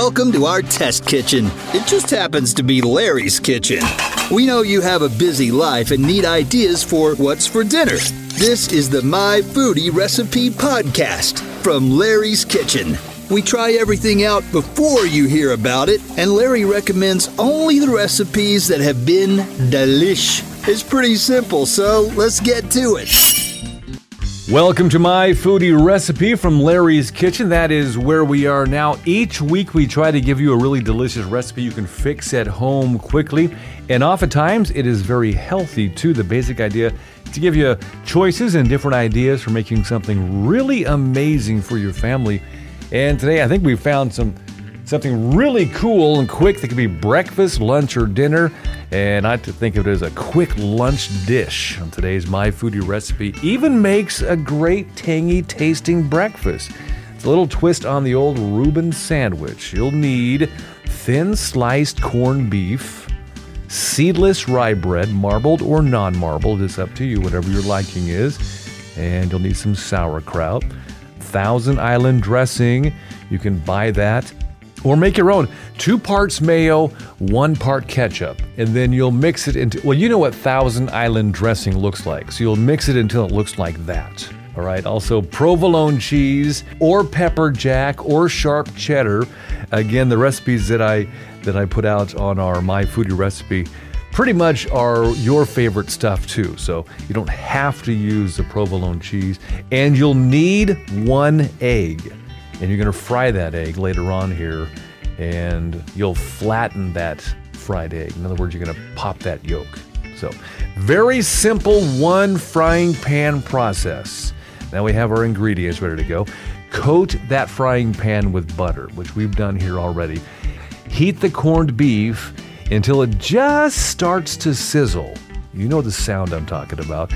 Welcome to our test kitchen. It just happens to be Larry's kitchen. We know you have a busy life and need ideas for what's for dinner. This is the My Foodie Recipe Podcast from Larry's Kitchen. We try everything out before you hear about it, and Larry recommends only the recipes that have been delish. It's pretty simple, so let's get to it. Welcome to my foodie recipe from Larry's Kitchen. That is where we are now. Each week we try to give you a really delicious recipe you can fix at home quickly. And oftentimes it is very healthy too. The basic idea to give you choices and different ideas for making something really amazing for your family. And today I think we found some something really cool and quick that could be breakfast, lunch, or dinner. And I think of it as a quick lunch dish on today's My Foodie recipe. Even makes a great tangy tasting breakfast. It's a little twist on the old Reuben sandwich. You'll need thin sliced corned beef, seedless rye bread, marbled or non marbled. It's up to you, whatever your liking is. And you'll need some sauerkraut, Thousand Island dressing. You can buy that or make your own. Two parts mayo, one part ketchup, and then you'll mix it into. Well, you know what Thousand Island dressing looks like, so you'll mix it until it looks like that. All right. Also, provolone cheese, or pepper jack, or sharp cheddar. Again, the recipes that I that I put out on our My Foodie recipe pretty much are your favorite stuff too. So you don't have to use the provolone cheese, and you'll need one egg and you're going to fry that egg later on here and you'll flatten that fried egg. In other words, you're going to pop that yolk. So, very simple one frying pan process. Now we have our ingredients ready to go. Coat that frying pan with butter, which we've done here already. Heat the corned beef until it just starts to sizzle. You know the sound I'm talking about.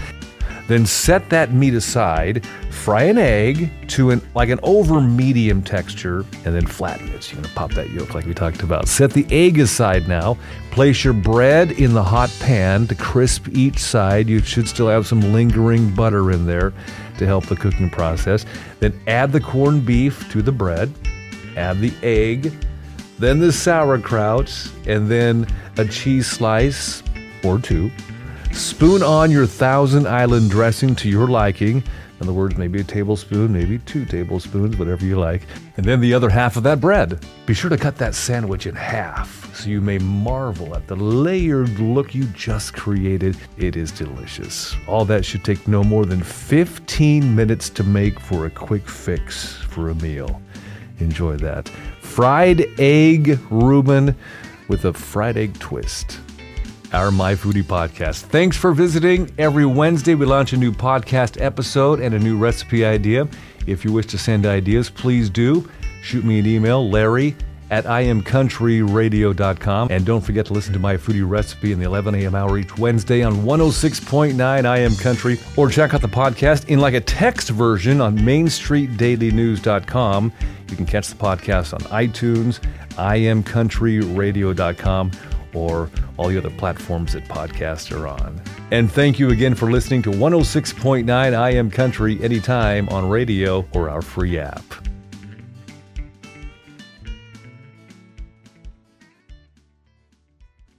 Then set that meat aside, fry an egg to an like an over medium texture, and then flatten it. So you're gonna pop that yolk like we talked about. Set the egg aside now. Place your bread in the hot pan to crisp each side. You should still have some lingering butter in there to help the cooking process. Then add the corned beef to the bread. Add the egg, then the sauerkraut, and then a cheese slice or two. Spoon on your Thousand Island dressing to your liking. In other words, maybe a tablespoon, maybe two tablespoons, whatever you like. And then the other half of that bread. Be sure to cut that sandwich in half so you may marvel at the layered look you just created. It is delicious. All that should take no more than 15 minutes to make for a quick fix for a meal. Enjoy that. Fried egg Reuben with a fried egg twist our My Foodie podcast. Thanks for visiting. Every Wednesday, we launch a new podcast episode and a new recipe idea. If you wish to send ideas, please do. Shoot me an email, Larry at imcountryradio.com. And don't forget to listen to my foodie recipe in the 11 a.m. hour each Wednesday on 106.9 I Am Country. Or check out the podcast in like a text version on mainstreetdailynews.com. You can catch the podcast on iTunes, imcountryradio.com, or all the other platforms that podcasts are on. And thank you again for listening to 106.9 I Am Country anytime on radio or our free app.